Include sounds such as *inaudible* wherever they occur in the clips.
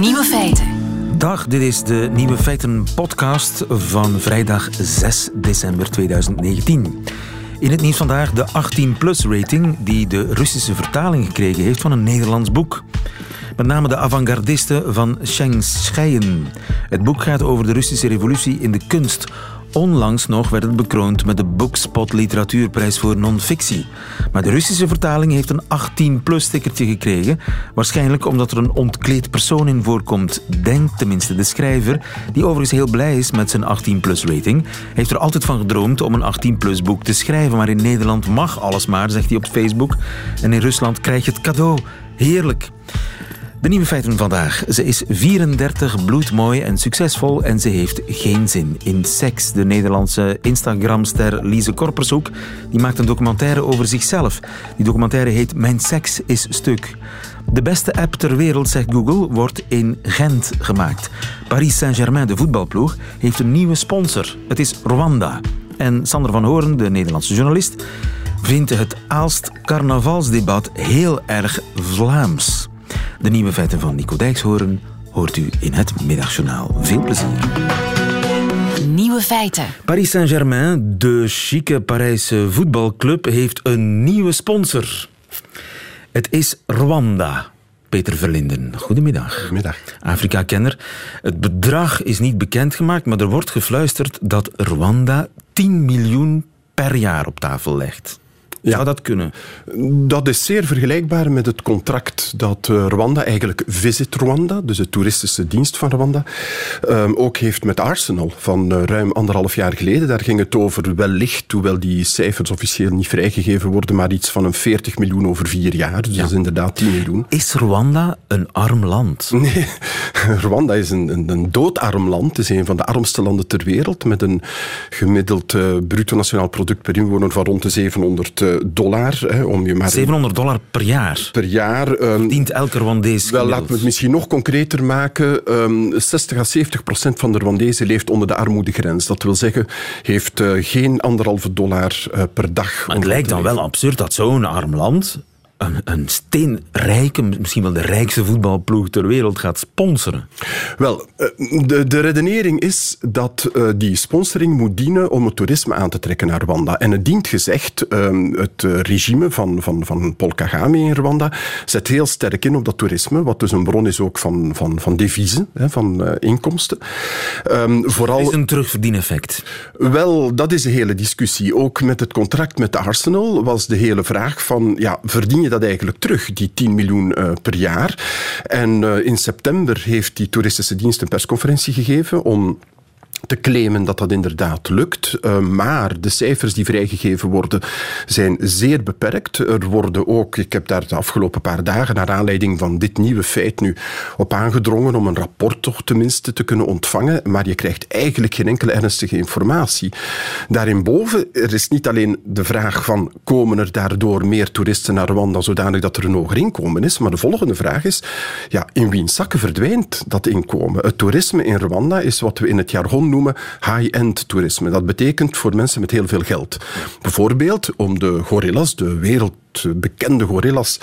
Nieuwe feiten. Dag, dit is de Nieuwe Feiten podcast van vrijdag 6 december 2019. In het nieuws vandaag de 18-plus rating die de Russische vertaling gekregen heeft van een Nederlands boek. Met name de avant-gardisten van Sheng Scheien. Het boek gaat over de Russische revolutie in de kunst Onlangs nog werd het bekroond met de Bookspot Literatuurprijs voor non-fictie. Maar de Russische vertaling heeft een 18-plus stickertje gekregen. Waarschijnlijk omdat er een ontkleed persoon in voorkomt. Denkt tenminste de schrijver, die overigens heel blij is met zijn 18-plus rating. Heeft er altijd van gedroomd om een 18-plus boek te schrijven. Maar in Nederland mag alles maar, zegt hij op Facebook. En in Rusland krijg je het cadeau. Heerlijk. De nieuwe feiten vandaag. Ze is 34, bloedmooi en succesvol en ze heeft geen zin in seks. De Nederlandse Instagramster Lise Korpershoek die maakt een documentaire over zichzelf. Die documentaire heet Mijn seks is stuk. De beste app ter wereld, zegt Google, wordt in Gent gemaakt. Paris Saint-Germain, de voetbalploeg, heeft een nieuwe sponsor. Het is Rwanda. En Sander van Hoorn, de Nederlandse journalist, vindt het Aalst carnavalsdebat heel erg Vlaams. De nieuwe feiten van Nico Dijkshoorn hoort u in het Middagjournaal. Veel plezier. Nieuwe feiten. Paris Saint-Germain, de chique Parijse voetbalclub, heeft een nieuwe sponsor. Het is Rwanda. Peter Verlinden, goedemiddag. Goedemiddag. Afrika-kenner. Het bedrag is niet bekendgemaakt, maar er wordt gefluisterd dat Rwanda 10 miljoen per jaar op tafel legt. Zou dat kunnen? Dat is zeer vergelijkbaar met het contract dat eh, Rwanda, eigenlijk Visit Rwanda, dus de toeristische dienst van Rwanda, ehm, ook heeft met Arsenal van uh, ruim anderhalf jaar geleden. Daar ging het over wellicht, hoewel die cijfers officieel niet vrijgegeven worden, maar iets van een 40 miljoen over vier jaar. Dus dat is inderdaad 10 miljoen. Is Rwanda een arm land? *laughs* Nee, Rwanda is een, een, een doodarm land. Het is een van de armste landen ter wereld, met een gemiddeld uh, bruto nationaal product per inwoner van rond de 700 dollar. Hè, om je maar 700 dollar per jaar? Per jaar. Um, Verdient elke Rwandees Wel, laten we het misschien nog concreter maken. Um, 60 à 70 procent van de Rwandezen leeft onder de armoedegrens. Dat wil zeggen, heeft uh, geen anderhalve dollar uh, per dag. Maar het lijkt dan wel absurd dat zo'n arm land een, een steenrijke, misschien wel de rijkste voetbalploeg ter wereld gaat sponsoren? Wel, eh, de, de redenering is dat uh, die sponsoring moet dienen om het toerisme aan te trekken naar Rwanda. En het dient gezegd, uh, het regime van, van, van Paul Kagame in Rwanda zet heel sterk in op dat toerisme, wat dus een bron is ook van, van, van deviezen, van uh, inkomsten. Um, vooral... Is een terugverdieneffect? Wel, dat is de hele discussie. Ook met het contract met Arsenal was de hele vraag van, ja, verdien je dat eigenlijk terug, die 10 miljoen uh, per jaar. En uh, in september heeft die toeristische dienst een persconferentie gegeven om te claimen dat dat inderdaad lukt. Uh, maar de cijfers die vrijgegeven worden zijn zeer beperkt. Er worden ook, ik heb daar de afgelopen paar dagen naar aanleiding van dit nieuwe feit nu op aangedrongen om een rapport toch tenminste te kunnen ontvangen. Maar je krijgt eigenlijk geen enkele ernstige informatie. Daarinboven, er is niet alleen de vraag van komen er daardoor meer toeristen naar Rwanda zodanig dat er een hoger inkomen is. Maar de volgende vraag is, ja, in wiens zakken verdwijnt dat inkomen? Het toerisme in Rwanda is wat we in het jargon high-end toerisme. Dat betekent voor mensen met heel veel geld. Bijvoorbeeld om de gorillas, de wereldbekende gorillas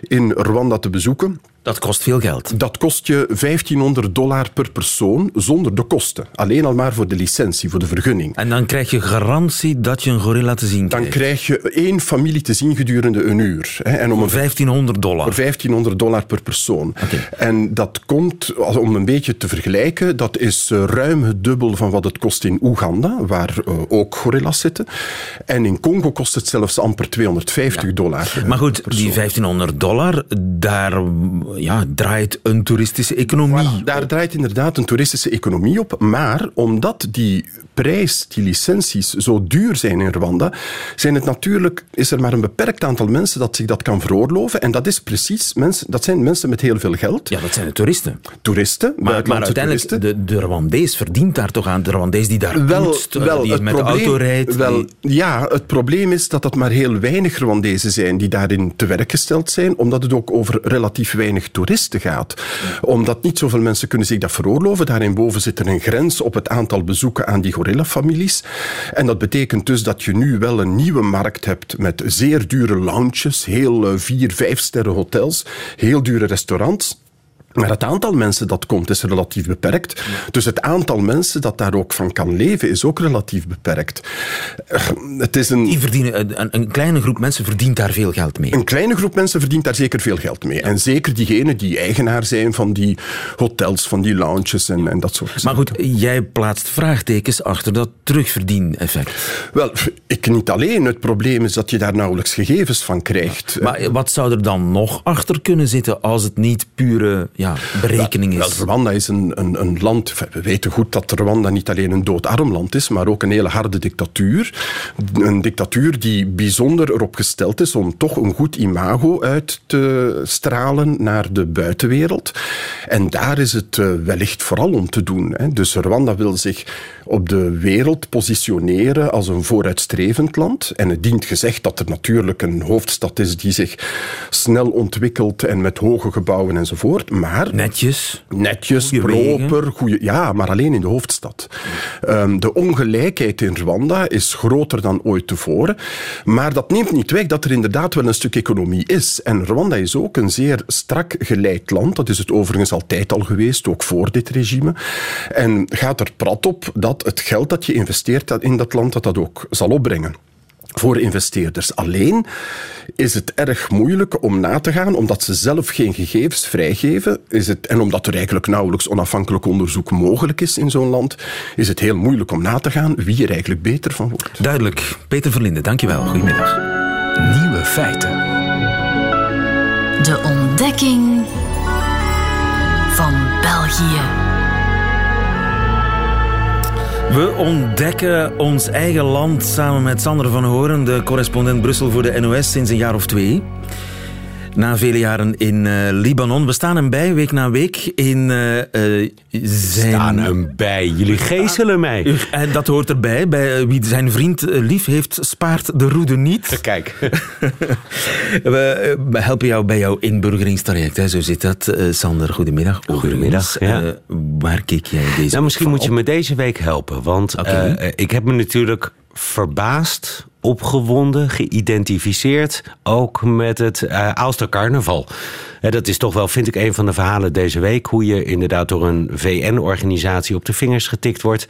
in Rwanda te bezoeken. Dat kost veel geld. Dat kost je 1500 dollar per persoon zonder de kosten. Alleen al maar voor de licentie, voor de vergunning. En dan krijg je garantie dat je een gorilla te zien krijgt? Dan krijg je één familie te zien gedurende een uur. En om voor 1500 dollar? Voor 1500 dollar per persoon. Okay. En dat komt, om een beetje te vergelijken, dat is ruim het dubbel van wat het kost in Oeganda, waar uh, ook gorillas zitten. En in Congo kost het zelfs amper 250 ja. dollar. Maar goed, die 1500 dollar, daar ja, draait een toeristische economie. Voilà, daar draait inderdaad een toeristische economie op. Maar omdat die prijs, die licenties, zo duur zijn in Rwanda, zijn het natuurlijk, is er maar een beperkt aantal mensen dat zich dat kan veroorloven. En dat is precies, mensen, dat zijn mensen met heel veel geld. Ja, dat zijn de toeristen. Toeristen. Maar, maar uiteindelijk, toeristen. De, de Rwandees verdient daar toch aan. De Rwandees die daar wel, poetst, wel, die het met probleem, de auto rijdt. Wel, die... Ja, het probleem is dat dat maar heel weinig Rwandezen zijn die daarin te werk gesteld zijn, omdat het ook over relatief weinig toeristen gaat. Omdat niet zoveel mensen kunnen zich dat veroorloven. Daarin zit er een grens op het aantal bezoeken aan die gorilla-families. En dat betekent dus dat je nu wel een nieuwe markt hebt met zeer dure lounges, heel uh, vier, vijf sterren hotels, heel dure restaurants. Maar het aantal mensen dat komt is relatief beperkt. Dus het aantal mensen dat daar ook van kan leven is ook relatief beperkt. Eh, het is een, Die verdienen, een, een, kleine groep mensen verdient daar veel geld mee. Een kleine groep mensen verdient daar zeker veel geld mee. En zeker diegenen die eigenaar zijn van die hotels, van die lounges en, en dat soort dingen. Maar goed, jij plaatst vraagtekens achter dat terugverdieneffect. Wel, ik niet alleen. Het probleem is dat je daar nauwelijks gegevens van krijgt. Maar wat zou er dan nog achter kunnen zitten als het niet pure ja, berekening is. Rwanda is een, een, een, land. We weten goed dat Rwanda niet alleen een doodarm land is, maar ook een hele harde dictatuur. Een dictatuur die bijzonder erop gesteld is om toch een goed imago uit te stralen naar de buitenwereld. En daar is het eh, wellicht vooral om te doen. Dus Rwanda wil zich op de wereld positioneren als een vooruitstrevend land. En het dient gezegd dat er natuurlijk een hoofdstad is die zich snel ontwikkelt en met hoge gebouwen enzovoort. Maar netjes. Netjes, proper, ja, maar alleen in de hoofdstad. Um, de ongelijkheid in Rwanda is groter dan ooit tevoren. Maar dat neemt niet weg dat er inderdaad wel een stuk economie is. En Rwanda is ook een zeer strak geleid land. Dat is het overigens altijd al geweest, ook voor dit regime. En gaat er prat op dat het geld dat je investeert in dat land, dat dat ook zal opbrengen voor investeerders. Alleen is het erg moeilijk om na te gaan, omdat ze zelf geen gegevens vrijgeven. Is het, en omdat er eigenlijk nauwelijks onafhankelijk onderzoek mogelijk is in zo'n land, is het heel moeilijk om na te gaan wie er eigenlijk beter van wordt. Duidelijk. Peter Verlinden, dankjewel. Goedemiddag. Nieuwe feiten. De ontdekking van België. We ontdekken ons eigen land samen met Sander van Horen, de correspondent Brussel voor de NOS, sinds een jaar of twee. Na vele jaren in uh, Libanon. We staan hem bij, week na week, in uh, uh, zijn... Staan hem bij. Jullie geestelen mij. En dat hoort erbij. Bij wie zijn vriend lief heeft, spaart de roede niet. *laughs* Kijk. *laughs* we, helpen jou bij jouw inburgeringstraject. Hè. Zo zit dat. Sander, goedemiddag. Goedemiddag. Ja. waar kijk jij deze nou, Misschien moet je me deze week helpen. Want ik heb me natuurlijk verbaasd, opgewonden, geïdentificeerd. Ook met het uh, Carnaval. dat is toch wel, vind ik, een van de verhalen deze week. Hoe je inderdaad door een VN-organisatie op de vingers getikt wordt.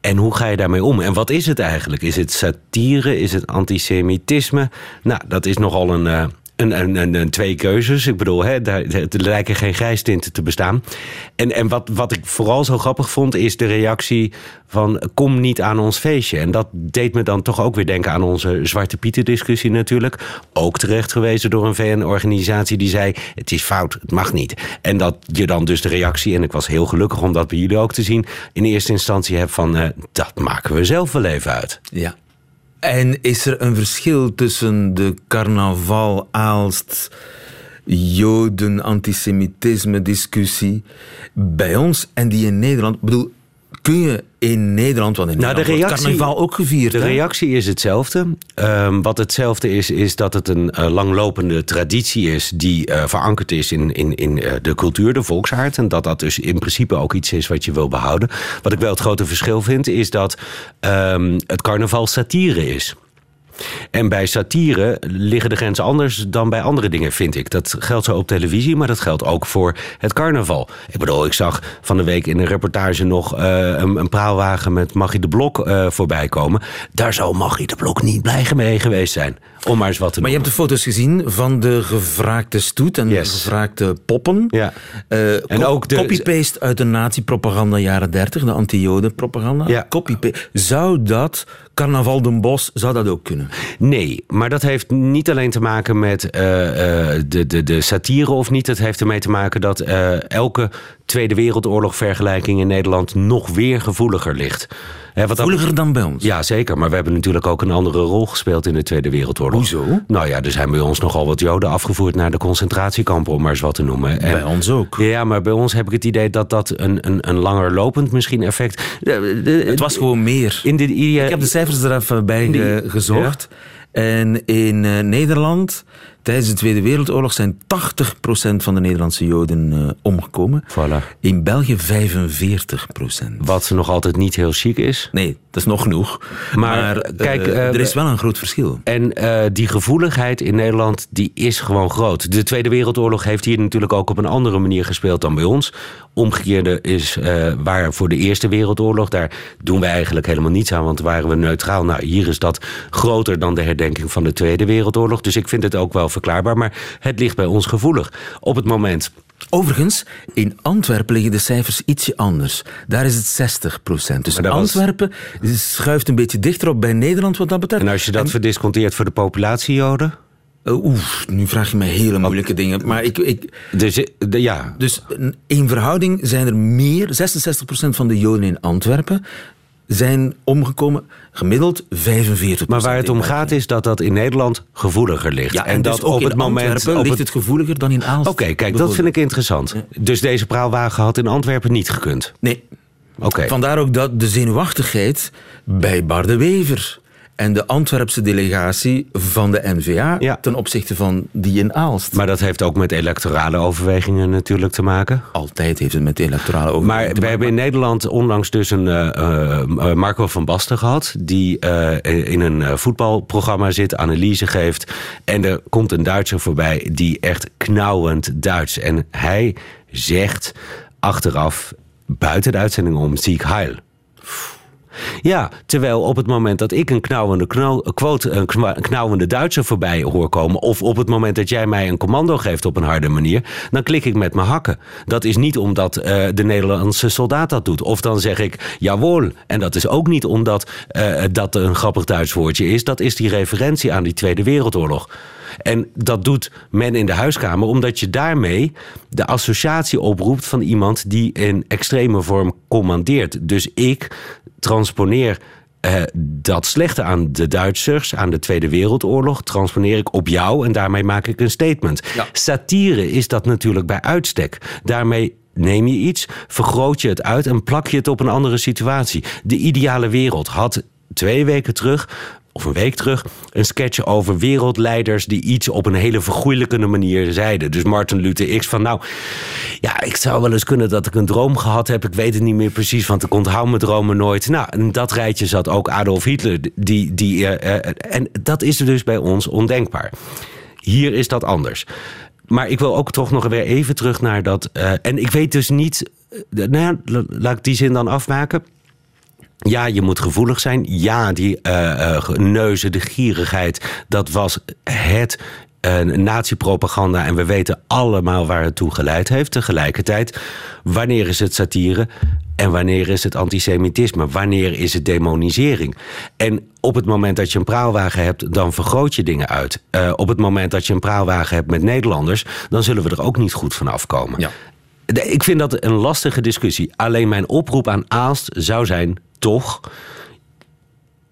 En hoe ga je daarmee om? En wat is het eigenlijk? Is het satire? Is het antisemitisme? Nou, dat is nogal een, uh, een, een, een, twee keuzes. Ik bedoel, hè, daar, er lijken geen grijstinten te bestaan. En, en wat, wat ik vooral zo grappig vond, is de reactie van kom niet aan ons feestje. En dat deed me dan toch ook weer denken aan onze Zwarte Pieten discussie natuurlijk. Ook terecht gewezen door een VN-organisatie die zei het is fout, het mag niet. En dat je dan dus de reactie, en ik was heel gelukkig om dat bij jullie ook te zien, in eerste instantie hebt van uh, dat maken we zelf wel even uit. Ja, en is er een verschil tussen de carnaval Aalst Joden, antisemitisme discussie bij ons en die in Nederland? Bedoel, kun je in Nederland, want in nou, Nederland de reactie, carnaval ook gevierd. De reactie is hetzelfde. Um, wat hetzelfde is, is dat het een uh, langlopende traditie is die uh, verankerd is in, in, in uh, de cultuur, de volksaard. En dat dat dus in principe ook iets is wat je wil behouden. Wat ik wel het grote verschil vind, is dat um, het carnaval satire is. En bij satire liggen de grenzen anders dan bij andere dingen, vind ik. Dat geldt zo op televisie, maar dat geldt ook voor het carnaval. Ik bedoel, ik zag van de week in een reportage nog uh, een, een, praalwagen met Maggie de Blok uh, voorbij komen. Daar zou Maggie de Blok niet blij mee geweest zijn. Om maar eens wat te Maar je hebt de foto's gezien van de gevraagde stoet en de gevraagde poppen. Ja. Uh, en ook de copy-paste uit de nazi-propaganda jaren 30, de anti-joden-propaganda. Ja. Zou dat Carnaval de Bos, zou dat ook kunnen? Nee, maar dat heeft niet alleen te maken met uh, uh, de, de, de satire of niet. Het heeft ermee te maken dat elke Tweede Wereldoorlog vergelijking in Nederland nog weer gevoeliger ligt. He, wat dan bij ons? Ja, zeker. Maar we hebben natuurlijk ook een andere rol gespeeld in de Tweede Wereldoorlog. Hoezo? Nou ja, er zijn bij ons nogal wat Joden afgevoerd naar de concentratiekampen, om maar eens wat te noemen. En, bij ons ook. Ja, maar bij ons heb ik het idee dat dat een, een, een langer lopend misschien effect... het was gewoon meer. In de, ik heb de cijfers er even bij gezocht. En in Nederland Tijdens de Tweede Wereldoorlog zijn 80% van de Nederlandse Joden uh, omgekomen. Voilà. In België 45%. Wat nog altijd niet heel chic is. Nee, dat is nog genoeg. Maar, maar kijk, uh, er is wel een groot verschil. En uh, die gevoeligheid in Nederland die is gewoon groot. De Tweede Wereldoorlog heeft hier natuurlijk ook op een andere manier gespeeld dan bij ons. Omgekeerde is waar voor de Eerste Wereldoorlog. Daar doen we eigenlijk helemaal niets aan, want waren we neutraal. Nou, hier is dat groter dan de herdenking van de Tweede Wereldoorlog. Dus ik vind het ook wel verklaarbaar, maar het ligt bij ons gevoelig. Op het moment Overigens, in Antwerpen liggen de cijfers ietsje anders. Daar is het 60 procent. Dus Antwerpen schuift een beetje dichter op bij Nederland wat dat betreft. En als je dat en... verdisconteert voor de populatie Joden? Uh, Oeh, nu vraag je me hele moeilijke dingen. Maar ik, ik, dus, de, ja. dus in verhouding zijn er meer, 66% van de Joden in Antwerpen zijn omgekomen, gemiddeld 45 Maar waar het om gaat is dat dat in Nederland gevoeliger ligt. Ja, en, dat dus op het moment op ligt het gevoeliger dan in Aalst. Oké, kijk, dat vind ik interessant. Dus deze praalwagen had in Antwerpen niet gekund? Nee. Oké. Vandaar ook dat de zenuwachtigheid bij Bar de Wever en de Antwerpse delegatie van de NVA ten opzichte van die in Aalst. Maar dat heeft ook met electorale overwegingen natuurlijk te maken? Altijd heeft het met electorale overwegingen Maar we hebben in Nederland onlangs dus een uh, Marco van Basten gehad... die uh, in een voetbalprogramma zit, analyse geeft... en er komt een Duitser voorbij die echt knauwend Duits... en hij zegt achteraf, buiten de uitzending om, ziek heil... Ja, terwijl op het moment dat ik een knauwende, quote, een knauwende Duitser voorbij hoor komen... of op het moment dat jij mij een commando geeft op een harde manier... dan klik ik met mijn hakken. Dat is niet omdat uh, de Nederlandse soldaat dat doet. Of dan zeg ik jawohl. En dat is ook niet omdat uh, dat een grappig Duits woordje is. Dat is die referentie aan die Tweede Wereldoorlog. En dat doet men in de huiskamer omdat je daarmee de associatie oproept van iemand die in extreme vorm commandeert. Dus ik transponeer uh, dat slechte aan de Duitsers, aan de Tweede Wereldoorlog, transponeer ik op jou en daarmee maak ik een statement. Satire is dat natuurlijk bij uitstek. Daarmee neem je iets, vergroot je het uit en plak je het op een andere situatie. De ideale wereld had twee weken terug of een week terug, een sketch over wereldleiders die iets op een hele vergoeilijkende manier zeiden. Dus Martin Luther X van nou, ja, ik zou wel eens kunnen dat ik een droom gehad heb. Ik weet het niet meer precies, want ik onthoud mijn dromen nooit. Nou, in dat rijtje zat ook Adolf Hitler. Die, die, uh, uh, en dat is dus bij ons ondenkbaar. Hier is dat anders. Maar ik wil ook toch nog weer even terug naar dat. Uh, en ik weet dus niet. nou ja, laat ik die zin dan afmaken. Ja, je moet gevoelig zijn. Ja, die uh, uh, neuzen, de gierigheid, dat was het uh, nazi-propaganda. En we weten allemaal waar het toe geleid heeft. Tegelijkertijd, wanneer is het satire en wanneer is het antisemitisme? Wanneer is het demonisering? En op het moment dat je een praalwagen hebt, dan vergroot je dingen uit. Uh, op het moment dat je een praalwagen hebt met Nederlanders, dan zullen we er ook niet goed van afkomen. Ja. Ik vind dat een lastige discussie. Alleen mijn oproep aan Aalst zou zijn: toch,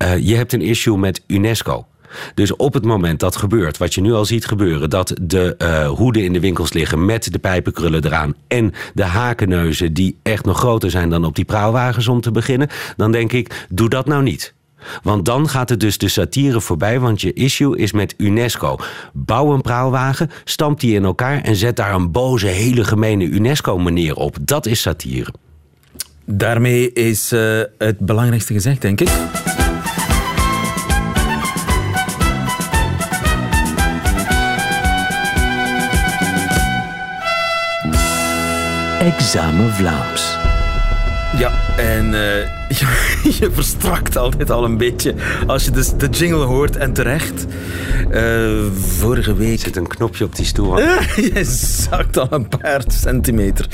uh, je hebt een issue met UNESCO. Dus op het moment dat gebeurt, wat je nu al ziet gebeuren, dat de uh, hoeden in de winkels liggen met de pijpenkrullen eraan en de hakenneuzen die echt nog groter zijn dan op die praalwagens om te beginnen, dan denk ik, doe dat nou niet. Want dan gaat het dus de satire voorbij, want je issue is met UNESCO. Bouw een praalwagen, stamp die in elkaar en zet daar een boze, hele gemene UNESCO-manier op. Dat is satire. Daarmee is uh, het belangrijkste gezegd, denk ik. Examen Vlaams. En uh, *laughs* je, je, verstrakt altijd al een beetje als je de, de jingle hoort en terecht. Uh, vorige week... Zit een knopje op die stoel. *laughs* je zakt al een paar centimeter.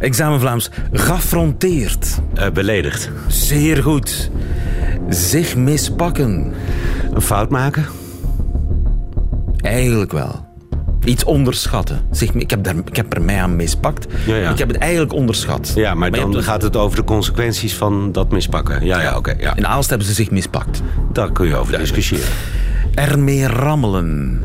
Examen Vlaams. Gaffronteerd. Uh, beledigd. Zeer goed. Zich mispakken. Een fout maken? Eigenlijk wel. Iets onderschatten. Zeg, ik, heb daar, ik heb er mij aan mispakt. Ja, ja. Ik heb het eigenlijk onderschat. Ja, maar, dan gaat het over de consequenties van dat mispakken. Ja, ja, oké. ja. In Aalst hebben ze zich mispakt. Daar kun je over discussiëren. Ermee rammelen.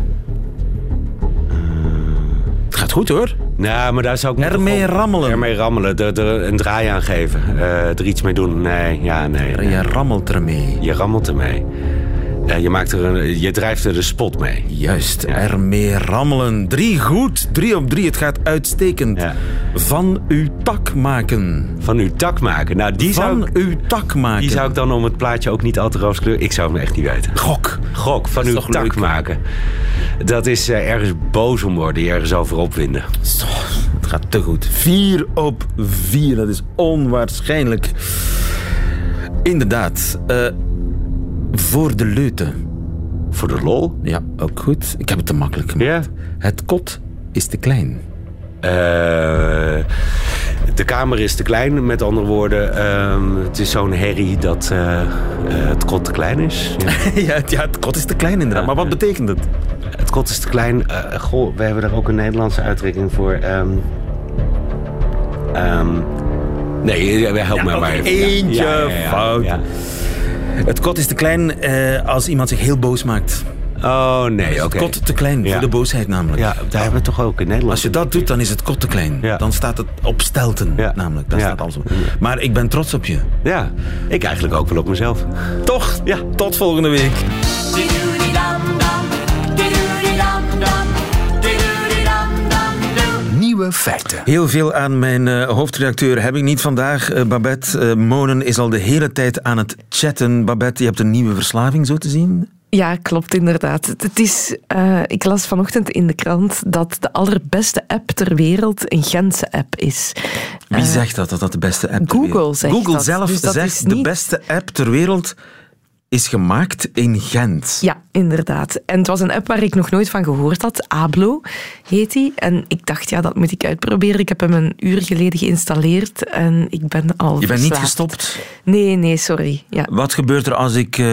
Het gaat goed hoor. Nou, maar daar zou ik... Ermee rammelen. Ermee rammelen. Er, er een draai aan geven. Uh, er iets mee doen. Nee, ja, nee. Je rammelt ermee. Je rammelt ermee. Je, maakt er een, je drijft er de spot mee. Juist, ermee rammelen. Drie goed, drie op drie. Het gaat uitstekend. Van uw tak maken. Van uw tak maken. Nou, die Van zou ik, uw tak maken. Die zou ik dan om het plaatje ook niet al te rooskleur... Ik zou hem echt niet weten. Gok. Gok, van uw tak leuk. maken. Dat is uh, ergens boos om worden, je ergens over opwinden. Zo, het gaat te goed. Vier op vier, dat is onwaarschijnlijk. Inderdaad. Uh, voor de leute. Voor de lol? Ja, ook goed. Ik heb het te makkelijk gemaakt. Ja. Het kot is te klein. Uh, de kamer is te klein, met andere woorden. Uh, het is zo'n herrie dat uh, het kot te klein is. Ja, *laughs* ja, ja, het kot is te klein inderdaad. Maar wat betekent het? Het kot is te klein. goh, we hebben daar ook een Nederlandse uitdrukking voor. Um, um, nee, help ja, me maar even. Eentje ja, fout. Het kot is te klein als iemand zich heel boos maakt. Oh, nee, oké. Okay. kot te klein, ja. voor de boosheid namelijk. Ja, daar hebben we toch ook in Nederland. Als je dat doet, dan is het kot te klein. Ja. Dan staat het op stelten, ja. namelijk. Dan staat alles op. Maar ik ben trots op je. Ja, ik eigenlijk ook wel op mezelf. Toch? Ja, tot volgende week. Nieuwe feiten. Heel veel aan mijn uh, hoofdredacteur heb ik niet vandaag. Uh, Babette uh, Monen is al de hele tijd aan het chatten. Babette, je hebt een nieuwe verslaving zo te zien. Ja, klopt inderdaad. Het is, uh, ik las vanochtend in de krant dat de allerbeste app ter wereld een Gentse app is. Wie uh, zegt dat, dat dat de beste app Google ter wereld zegt Google dat. zelf dus dat zegt niet... de beste app ter wereld is gemaakt in Gent. Ja, inderdaad. En het was een app waar ik nog nooit van gehoord had. Ablo heet die. En ik dacht, ja, dat moet ik uitproberen. Ik heb hem een uur geleden geïnstalleerd en ik ben al Je bent niet gestopt? Nee, nee, sorry. Ja. Wat gebeurt er als ik... Uh,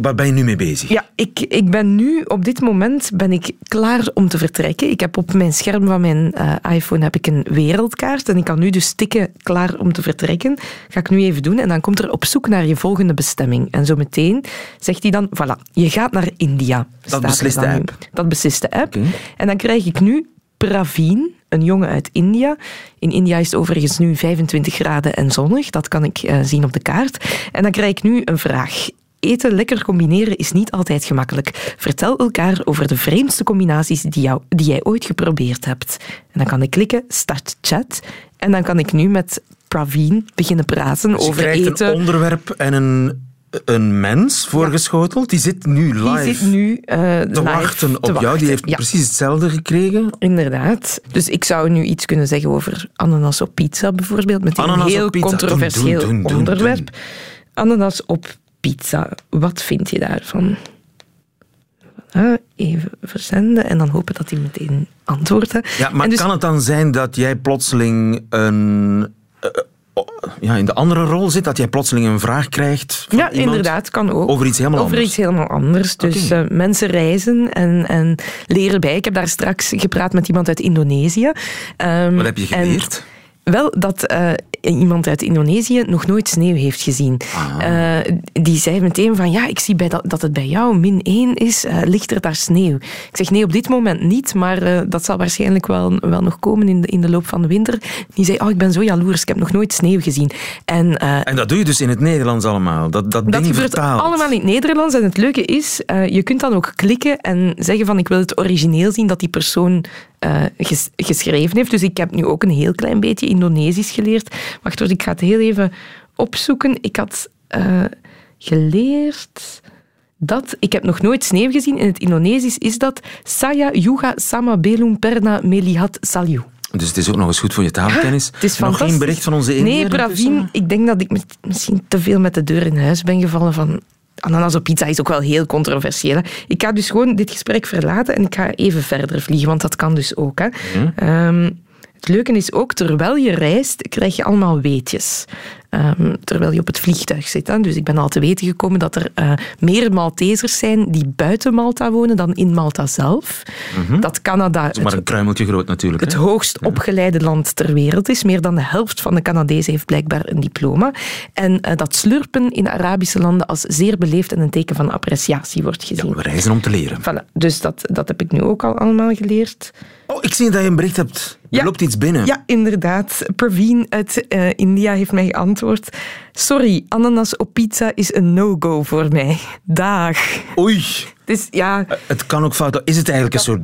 waar ben je nu mee bezig? Ja, ik, ik ben nu, op dit moment, ben ik klaar om te vertrekken. Ik heb op mijn scherm van mijn uh, iPhone heb ik een wereldkaart en ik kan nu dus tikken klaar om te vertrekken. Ga ik nu even doen en dan komt er op zoek naar je volgende bestemming. En zo meteen zegt hij dan, voilà, je gaat naar India. Dat beslist de app? Dat beslist de app. Okay. En dan krijg ik nu Praveen, een jongen uit India. In India is het overigens nu 25 graden en zonnig. Dat kan ik uh, zien op de kaart. En dan krijg ik nu een vraag. Eten lekker combineren is niet altijd gemakkelijk. Vertel elkaar over de vreemdste combinaties die, jou, die jij ooit geprobeerd hebt. En dan kan ik klikken Start Chat. En dan kan ik nu met Praveen beginnen praten dus over je eten. een onderwerp en een een mens voorgeschoteld. Die zit nu live die zit nu, uh, te live wachten op te jou. wachten. Die heeft ja. precies hetzelfde gekregen. Inderdaad. Dus ik zou nu iets kunnen zeggen over ananas op pizza bijvoorbeeld. Met ananas een heel op pizza. controversieel doen, doen, doen, onderwerp. Ananas op pizza. Wat vind je daarvan? Uh, even verzenden en dan hopen dat hij meteen antwoordt. Ja, maar dus, kan het dan zijn dat jij plotseling een... Uh, ja, in de andere rol zit, dat jij plotseling een vraag krijgt van Ja, inderdaad, kan ook. over iets helemaal over anders. iets helemaal anders. Dus okay. uh, mensen reizen en, en leren bij. Ik heb daar straks gepraat met iemand uit Indonesië. Um, Wat heb je geleerd? En, wel, dat uh, iemand uit Indonesië nog nooit sneeuw heeft gezien. Ah. Uh, die zei meteen van, ja, ik zie bij dat, dat het bij jou min 1 is, uh, ligt er daar sneeuw? Ik zeg, nee, op dit moment niet, maar dat zal waarschijnlijk wel, wel nog komen in de, in de loop van de winter. Die zei, oh, ik ben zo jaloers, ik heb nog nooit sneeuw gezien. En, en dat doe je dus in het Nederlands allemaal? Dat, dat, dat ding vertaald. allemaal in het Nederlands. En het leuke is, je kunt dan ook klikken en zeggen van, ik wil het origineel zien dat die persoon uh, ges geschreven heeft. Dus ik heb nu ook een heel klein beetje Indonesisch geleerd. Wacht hoor, ik ga het heel even opzoeken. Ik had uh, geleerd dat... Ik heb nog nooit sneeuw gezien. In het Indonesisch is dat Saya Yuga Sama Belum Perna Melihat Salju. Dus het is ook nog eens goed voor je taalkennis. Ja, het is nog geen bericht van onze Nee, Pravin, ik denk dat ik misschien te veel met de deur in huis ben gevallen van ananas op pizza is ook wel heel controversieel. Hè. Ik ga dus gewoon dit gesprek verlaten en ik ga even verder vliegen, want dat kan dus ook. Hè. Hm? Um, het leuke is ook, terwijl je reist, krijg je allemaal weetjes. Um, terwijl je op het vliegtuig zit. Hè. Dus ik ben al te weten gekomen dat er uh, meer Maltesers zijn die buiten Malta wonen dan in Malta zelf. Mhm. Mm -hmm. Dat Canada... Is maar een kruimeltje groot natuurlijk. Het hè? hoogst opgeleide land ter wereld is. Meer dan de helft van de Canadezen heeft blijkbaar een diploma. En uh, dat slurpen in Arabische landen als zeer beleefd en een teken van appreciatie wordt gezien. Ja, we reizen om te leren. Voilà. Dus dat, dat heb ik nu ook al allemaal geleerd. Oh, ik zie dat je een bericht hebt. Er loopt iets binnen. Ja, inderdaad. Praveen uit uh, India heeft mij geantwoord. Sorry, ananas op pizza is een no-go voor mij. Dag. Oei. Dus, ja, eh, het kan ook fout. Is het eigenlijk een soort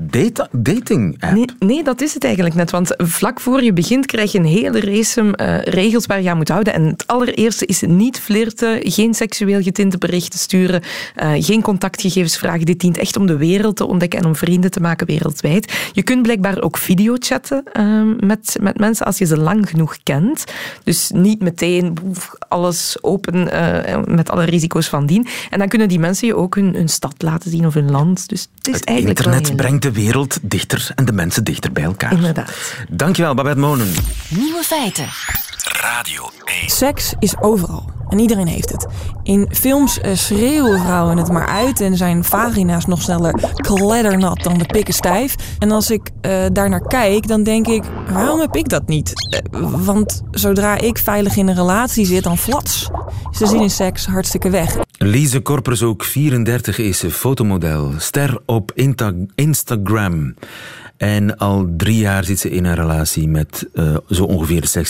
dating-app? Nee, nee, dat is het eigenlijk net. Want vlak voor je begint krijg je een hele race uh, regels waar je aan moet houden. En het allereerste is niet flirten, geen seksueel getinte berichten sturen, uh, geen contactgegevens vragen. Dit dient echt om de wereld te ontdekken en om vrienden te maken wereldwijd. Je kunt blijkbaar ook videochatten uh, met, met mensen als je ze lang genoeg kent. Dus niet meteen alles open met alle risico's van dien. En dan kunnen die mensen je ook hun, hun stad laten zien of hun land. Dus het is het eigenlijk internet brengt de wereld dichter en de mensen dichter bij elkaar. Inderdaad. Dankjewel, Babette Monen. Nieuwe feiten. Radio 1. Seks is overal. En iedereen heeft het. In films eh, schreeuwen vrouwen het maar uit en zijn vagina's nog sneller kleddernat dan de pikken stijf. En als ik uh, daar naar kijk, dan denk ik, waarom heb ik dat niet? Uh, want zodra ik veilig in een relatie zit, dan flats. Ze zien in seks hartstikke weg. Lise ook 34, is fotomodel. Ster op Instagram. En al drie jaar zit ze in een relatie met uh, zo ongeveer de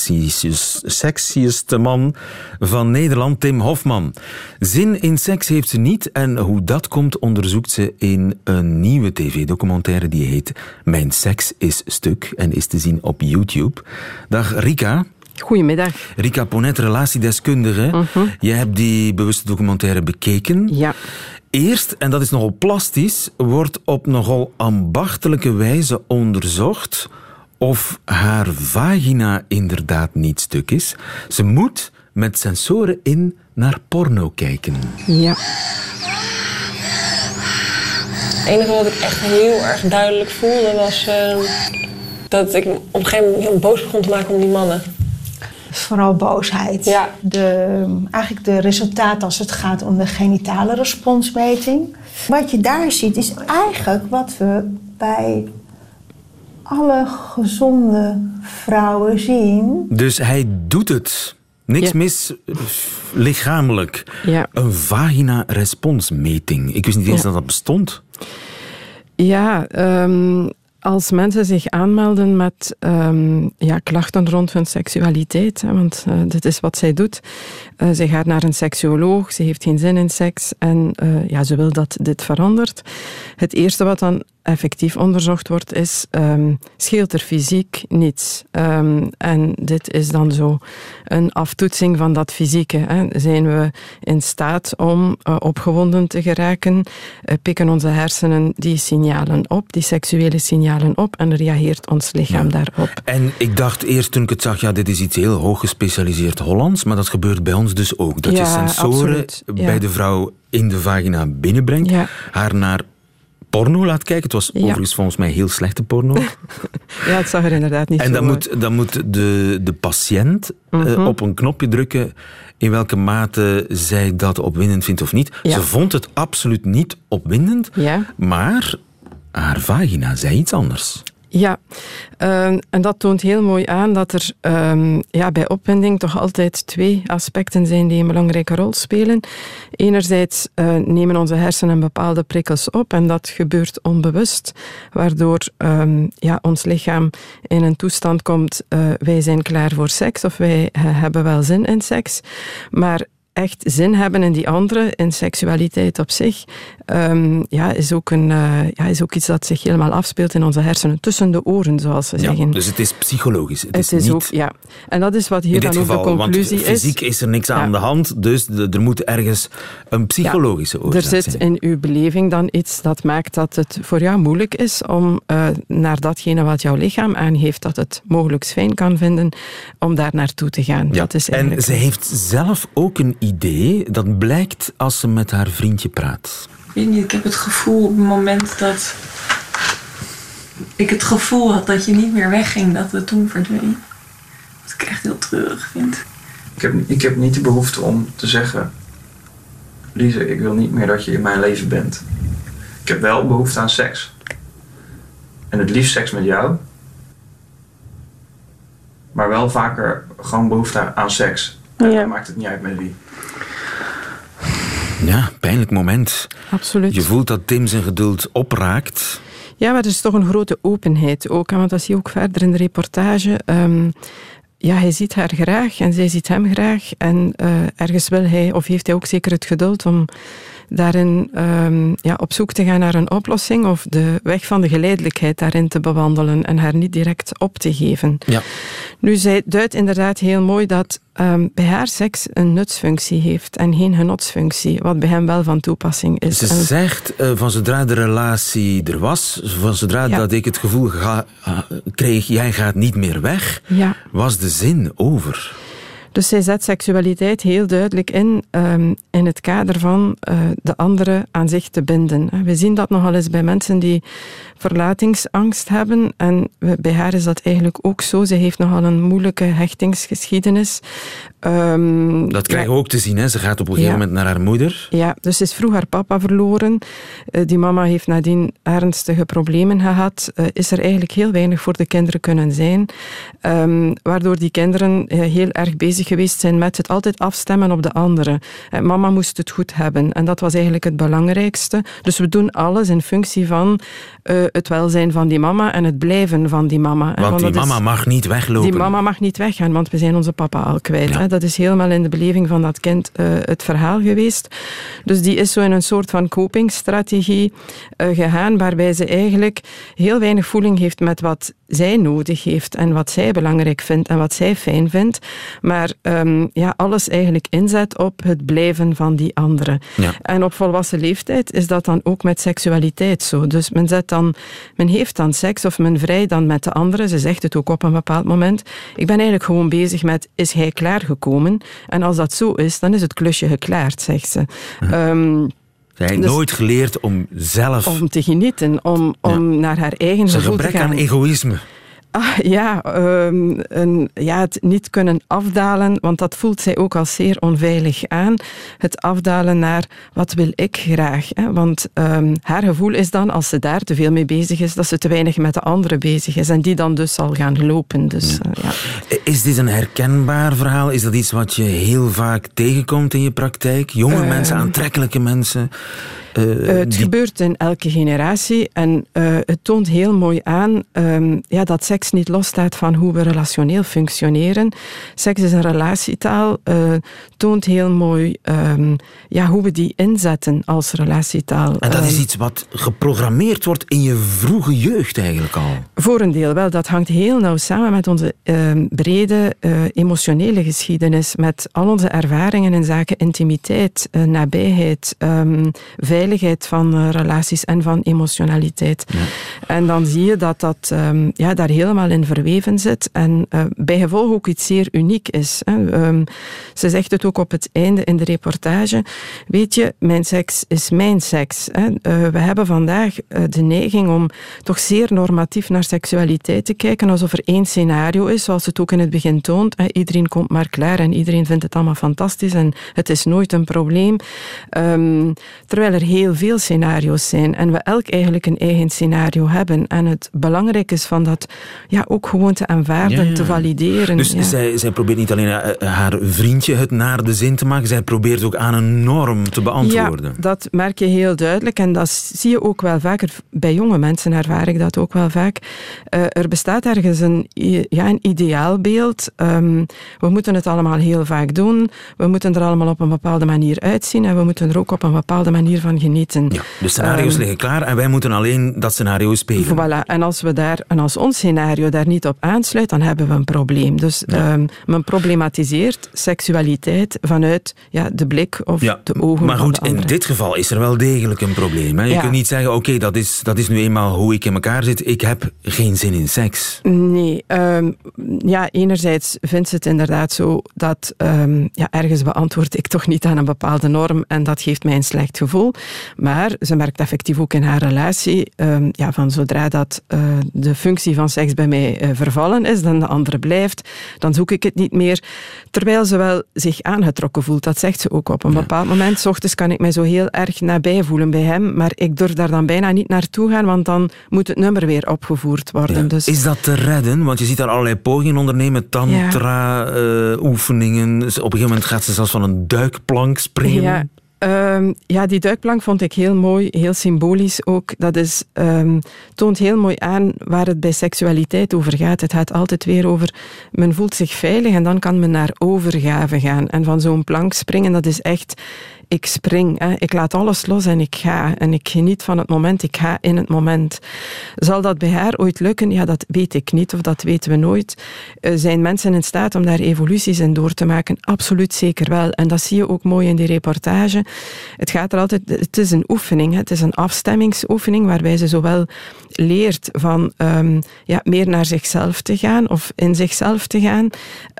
sexieste man van Nederland, Tim Hofman. Zin in seks heeft ze niet en hoe dat komt onderzoekt ze in een nieuwe tv-documentaire die heet Mijn seks is stuk en is te zien op YouTube. Dag Rika. Goedemiddag. Rika Ponet, relatiedeskundige. Uh mhm. -huh. Je hebt die bewuste documentaire bekeken. Ja. Eerst, en dat is nogal plastisch, wordt op nogal ambachtelijke wijze onderzocht of haar vagina inderdaad niet stuk is. Ze moet met sensoren in naar porno kijken. Ja. Het enige wat ik echt heel erg duidelijk voelde was uh, dat ik op een gegeven moment heel boos begon te maken om die mannen vooral boosheid. Ja. De, eigenlijk de resultaten als het gaat om de genitale responsmeting. Wat je daar ziet is eigenlijk wat we bij alle gezonde vrouwen zien. Dus hij doet het. Niks mis lichamelijk. Ja. Een vagina-responsmeting. Ik wist niet eens dat dat bestond. Ja, um, als mensen zich aanmelden met um, ja, klachten rond hun seksualiteit, hè, want uh, dit is wat zij doet. Uh, zij gaat naar een seksuoloog, ze heeft geen zin in seks en uh, ja, ze wil dat dit verandert. Het eerste wat dan effectief onderzocht wordt, is um, scheelt er fysiek niets. Um, en dit is dan zo een aftoetsing van dat fysieke. Hè. Zijn we in staat om uh, opgewonden te geraken? Uh, pikken onze hersenen die signalen op, die seksuele signalen op, en reageert ons lichaam ja. daarop. En ik dacht eerst toen ik het zag, ja, dit is iets heel hoog gespecialiseerd Hollands, maar dat gebeurt bij ons dus ook. Dat ja, je sensoren ja. bij de vrouw in de vagina binnenbrengt, haar naar porno laat kijken. Het was Ja. overigens volgens mij heel slechte porno. *laughs* Ja, het zag er inderdaad niet en zo dan uit. moet, dan moet de, de patiënt eh, Mhm. op een knopje drukken in welke mate zij dat opwindend vindt of niet. Ja. Ze vond het absoluut niet opwindend, Ja. maar haar vagina zei iets anders. Ja, ehm, en dat toont heel mooi aan dat er ehm, ja, bij opwinding toch altijd twee aspecten zijn die een belangrijke rol spelen. Enerzijds eh, nemen onze hersenen bepaalde prikkels op en dat gebeurt onbewust, waardoor ehm, ja, ons lichaam in een toestand komt, eh, wij zijn klaar voor seks of wij eh, hebben wel zin in seks. Maar echt zin hebben in die andere, in seksualiteit op zich, ehm, ja, is, ook een, eh, ja, is ook iets dat zich helemaal afspeelt in onze hersenen, tussen de oren, zoals we Ja, zeggen. dus het is psychologisch. Het, het is, niet... ook, ja. En dat is wat hier dan ook geval, de conclusie want fysiek is er niks Ja. aan de hand, dus de- er moet ergens een psychologische is. oorzaak Er zit zijn. in uw beleving dan iets dat maakt dat het voor jou moeilijk is om eh, naar datgene wat jouw lichaam aangeeft, dat het mogelijk fijn kan vinden, om daar naartoe te gaan. Ja, Dat is en ze heeft zelf ook een idee dat blijkt als ze met haar vriendje praat. Ik weet niet, ik heb het gevoel op het moment dat ik het gevoel had dat je niet meer wegging, dat het toen verdween. Wat ik echt heel treurig vind. Ik heb, ik heb niet de behoefte om te zeggen: Lise, ik wil niet meer dat je in mijn leven bent. Ik heb wel behoefte aan seks. En het liefst seks met jou. Maar wel vaker gewoon behoefte aan seks. En Ja. dan maakt het niet uit met wie. Ja, pijnlijk moment. Absoluut. Je voelt dat Tim zijn geduld opraakt. Ja, maar er is toch een grote openheid ook. Want dat zie je ook verder in de reportage. Um, ja, hij ziet haar graag en zij ziet hem graag. En uh, ergens wil hij, of heeft hij ook zeker het geduld om daarin um, ja, op zoek te gaan naar een oplossing of de weg van de geleidelijkheid daarin te bewandelen en haar niet direct op te geven. Ja. Nu, zij duidt inderdaad heel mooi dat um, bij haar seks een nutsfunctie heeft en geen genotsfunctie, wat bij hem wel van toepassing is. Ze zegt uh, van zodra de relatie er was, van zodra ja. dat ik het gevoel ga, uh, kreeg, jij gaat niet meer weg, ja. was de zin over. Dus zij zet seksualiteit heel duidelijk in um, in het kader van uh, de andere aan zich te binden. We zien dat nogal eens bij mensen die verlatingsangst hebben. En bij haar is dat eigenlijk ook zo. Ze heeft nogal een moeilijke hechtingsgeschiedenis. Um, dat krijgen we ja, ook te zien. Hè? Ze gaat op een gegeven ja. moment naar haar moeder. Ja, dus ze is vroeg haar papa verloren. Uh, die mama heeft nadien ernstige problemen gehad. Uh, is er eigenlijk heel weinig voor de kinderen kunnen zijn. Um, waardoor die kinderen heel erg bezig geweest zijn met het altijd afstemmen op de anderen. mama moest het goed hebben. En dat was eigenlijk het belangrijkste. Dus we doen alles in functie van het welzijn van die mama en het blijven van die mama. Want, want die mama is, mag niet weglopen. Die mama mag niet weggaan, want we zijn onze papa al kwijt. Ja. Dat is helemaal in de beleving van dat kind uh, het verhaal geweest. Dus die is zo in een soort van copingstrategie uh, gegaan, waarbij ze eigenlijk heel weinig voeling heeft met wat zij nodig heeft en wat zij belangrijk vindt en wat zij fijn vindt. Maar um, ja, alles eigenlijk inzet op het blijven van die andere. Ja. En op volwassen leeftijd is dat dan ook met seksualiteit zo. Dus men zet dan men heeft dan seks of men vrij dan met de andere. Ze zegt het ook op een bepaald moment. Ik ben eigenlijk gewoon bezig met, is hij klaargekomen? En als dat zo is, dan is het klusje geklaard, zegt ze. Ja. Um, zij heeft dus, nooit geleerd om zelf... Om te genieten, om, om ja. naar haar eigen gevoel te gaan. gebrek aan egoïsme. Ah, ja, um, een, ja, het niet kunnen afdalen, want dat voelt zij ook als zeer onveilig aan. Het afdalen naar wat wil ik graag. Hè? Want um, haar gevoel is dan, als ze daar te veel mee bezig is, dat ze te weinig met de anderen bezig is en die dan dus zal gaan lopen. Dus, ja. Uh, ja. Is dit een herkenbaar verhaal? Is dat iets wat je heel vaak tegenkomt in je praktijk? Jonge uh, mensen, aantrekkelijke mensen? Uh, het die... gebeurt in elke generatie en uh, het toont heel mooi aan um, ja, dat seks niet losstaat van hoe we relationeel functioneren. Seks is een relatietaal, uh, toont heel mooi um, ja, hoe we die inzetten als relatietaal. En dat is um, iets wat geprogrammeerd wordt in je vroege jeugd eigenlijk al? Voor een deel wel. Dat hangt heel nauw samen met onze brede emotionele geschiedenis, met al onze ervaringen in zaken intimiteit, nabijheid, veiligheid van uh, relaties en van emotionaliteit. Ja. En dan zie je dat dat um, ja, daar helemaal in verweven zit en uh, bij gevolg ook iets zeer uniek is. Hè. Um, ze zegt het ook op het einde in de reportage. Weet je, mijn seks is mijn seks. Hè. Uh, we hebben vandaag de neiging om toch zeer normatief naar seksualiteit te kijken, alsof er één scenario is, zoals het ook in het begin toont. Hè. Iedereen komt maar klaar en iedereen vindt het allemaal fantastisch en het is nooit een probleem. Um, terwijl er heel veel scenario's zijn en we elk eigenlijk een eigen scenario hebben. En het belangrijk is van dat ja, ook gewoon te aanvaarden, ja, te valideren. Dus ja. zij, zij probeert niet alleen haar vriendje het naar de zin te maken, zij probeert ook aan een norm te beantwoorden. Ja, dat merk je heel duidelijk en dat zie je ook wel vaker. Bij jonge mensen ervaar ik dat ook wel vaak. Uh, er bestaat ergens een, ja, een ideaalbeeld. Um, we moeten het allemaal heel vaak doen. We moeten er allemaal op een bepaalde manier uitzien en we moeten er ook op een bepaalde manier van genieten. Ja, de scenario's um, liggen klaar en wij moeten alleen dat scenario spelen. Voilà. En als, we daar, en als ons scenario daar niet op aansluit, dan hebben we een probleem. Dus ja. um, men problematiseert seksualiteit vanuit ja, de blik of ja, de ogen Maar goed, in dit geval is er wel degelijk een probleem. Hè? Je kunt niet zeggen, oké, dat, is, dat is nu eenmaal hoe ik in elkaar zit. Ik heb geen zin in seks. Nee, um, ja, enerzijds vindt ze het inderdaad zo dat ja, ergens beantwoord ik toch niet aan een bepaalde norm en dat geeft mij een slecht gevoel. Maar ze merkt effectief ook in haar relatie, um, ja, van zodra dat uh, de functie van seks bij mij uh, vervallen is, dan de andere blijft, dan zoek ik het niet meer. Terwijl ze wel zich aangetrokken voelt, dat zegt ze ook op een Ja. bepaald moment. 's ochtends kan ik mij zo heel erg nabij voelen bij hem, maar ik durf daar dan bijna niet naartoe gaan, want dan moet het nummer weer opgevoerd worden. Ja. Dus Is dat te redden? Want je ziet daar allerlei pogingen ondernemen, tantra, uh, oefeningen. Op een gegeven moment gaat ze zelfs van een duikplank springen. Ehm, ja, die duikplank vond ik heel mooi, heel symbolisch ook. Dat is, um, toont heel mooi aan waar het bij seksualiteit over gaat. Het gaat altijd weer over, men voelt zich veilig en dan kan men naar overgave gaan. En van zo'n plank springen, dat is echt ik spring, hè. ik laat alles los en ik ga. En ik geniet van het moment, ik ga in het moment. Zal dat bij haar ooit lukken? Ja, dat weet ik niet of dat weten we nooit. Uh, zijn mensen in staat om daar evoluties in door te maken? Absoluut zeker wel. En dat zie je ook mooi in die reportage. Het gaat er altijd, het is een oefening, het is een afstemmingsoefening waarbij ze zowel leert van um, ja, meer naar zichzelf te gaan of in zichzelf te gaan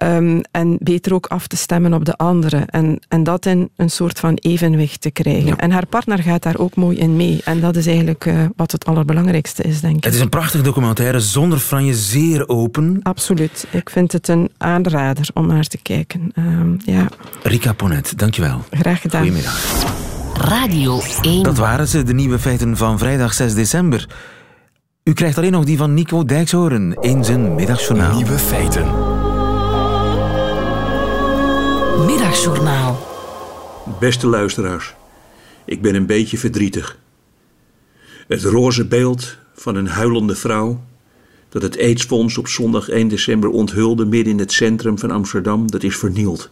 um, en beter ook af te stemmen op de anderen. En, en dat in een soort van evenwicht te krijgen. En haar partner gaat daar ook mooi in mee. En dat is eigenlijk uh, wat het allerbelangrijkste is, denk ik. Het is een prachtig documentaire, zonder franje, zeer open. Absoluut. Ik vind het een aanrader om naar te kijken. Uh, ja. Rika Ponet, dankjewel. Graag gedaan. Goedemiddag. Radio 1. Dat waren ze, de nieuwe feiten van vrijdag 6 december. U krijgt alleen nog die van Nico Dijkshoorn in zijn middagjournaal. Nieuwe feiten. Middagjournaal. Beste luisteraars, ik ben een beetje verdrietig. Het roze beeld van een huilende vrouw dat het AIDS-fonds op zondag 1 december onthulde midden in het centrum van Amsterdam, dat is vernield.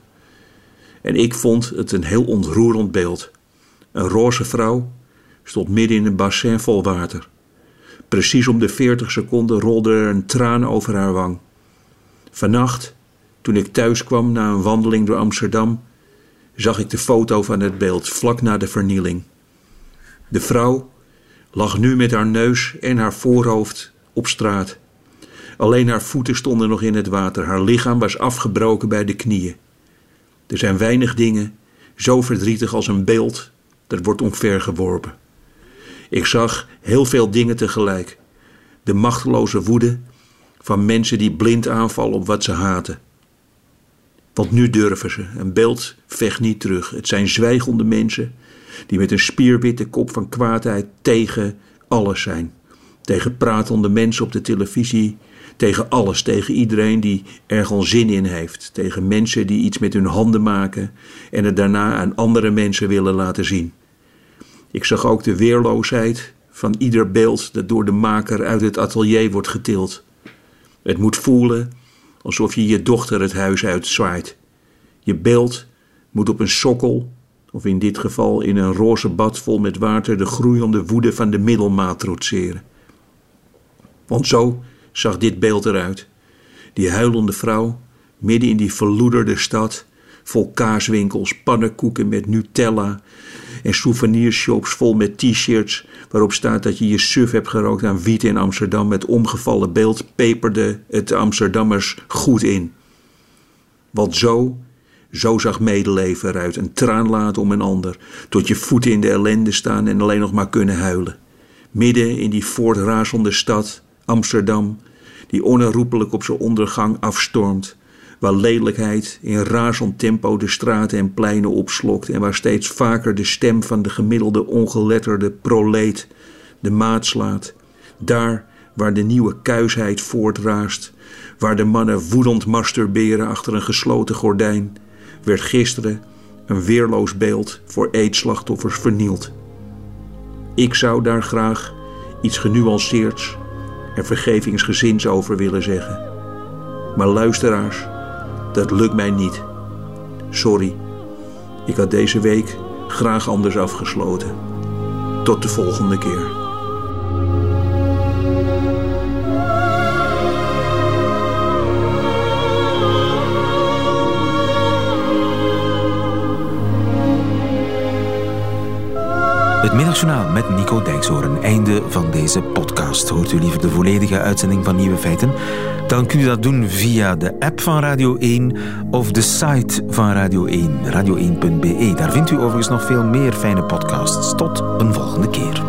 En ik vond het een heel ontroerend beeld. Een roze vrouw stond midden in een bassin vol water. Precies om de 40 seconden rolde er een traan over haar wang. Vannacht, toen ik thuis kwam na een wandeling door Amsterdam, zag ik de foto van het beeld vlak na de vernieling. De vrouw lag nu met haar neus en haar voorhoofd op straat. Alleen haar voeten stonden nog in het water. Haar lichaam was afgebroken bij de knieën. Er zijn weinig dingen zo verdrietig als een beeld dat wordt omvergeworpen. Ik zag heel veel dingen tegelijk. De machteloze woede van mensen die blind aanvallen op wat ze haten. Want nu durven ze. Een beeld vecht niet terug. Het zijn zwijgende mensen die met een spierwitte kop van kwaadheid tegen alles zijn. Tegen pratende mensen op de televisie. Tegen alles. Tegen iedereen die er gewoon zin in heeft. Tegen mensen die iets met hun handen maken en het daarna aan andere mensen willen laten zien. Ik zag ook de weerloosheid van ieder beeld dat door de maker uit het atelier wordt getild. Het moet voelen alsof je je dochter het huis uitzwaait. Je beeld moet op een sokkel, of in dit geval in een roze bad vol met water, de groeiende woede van de middelmaat trotseren. Want zo zag dit beeld eruit. Die huilende vrouw, midden in die verloederde stad, vol kaaswinkels, pannenkoeken met Nutella en souvenirshops vol met t-shirts waarop staat dat je je suf hebt gerookt aan wiet in Amsterdam met omgevallen beeld, peperde het Amsterdammers goed in. Want zo, zo zag medeleven eruit, een traan laten om een ander, tot je voeten in de ellende staan en alleen nog maar kunnen huilen. Midden in die voortrazende stad, Amsterdam, die onherroepelijk op zijn ondergang afstormt, waar lelijkheid in razend tempo de straten en pleinen opslokt en waar steeds vaker de stem van de gemiddelde ongeletterde proleet de maat slaat. Daar waar de nieuwe kuisheid voortraast, waar de mannen woedend masturberen achter een gesloten gordijn, werd gisteren een weerloos beeld voor eetslachtoffers vernield. Ik zou daar graag iets genuanceerds en vergevingsgezins over willen zeggen. Maar luisteraars, dat lukt mij niet. Sorry, ik had deze week graag anders afgesloten. Tot de volgende keer. Middagjournaal met Nico Dijkshoorn. Einde van deze podcast. Hoort u liever de volledige uitzending van Nieuwe Feiten? Dan kunt u dat doen via de app van Radio 1 of de site van Radio 1, radio1.be. Daar vindt u overigens nog veel meer fijne podcasts. Tot een volgende keer.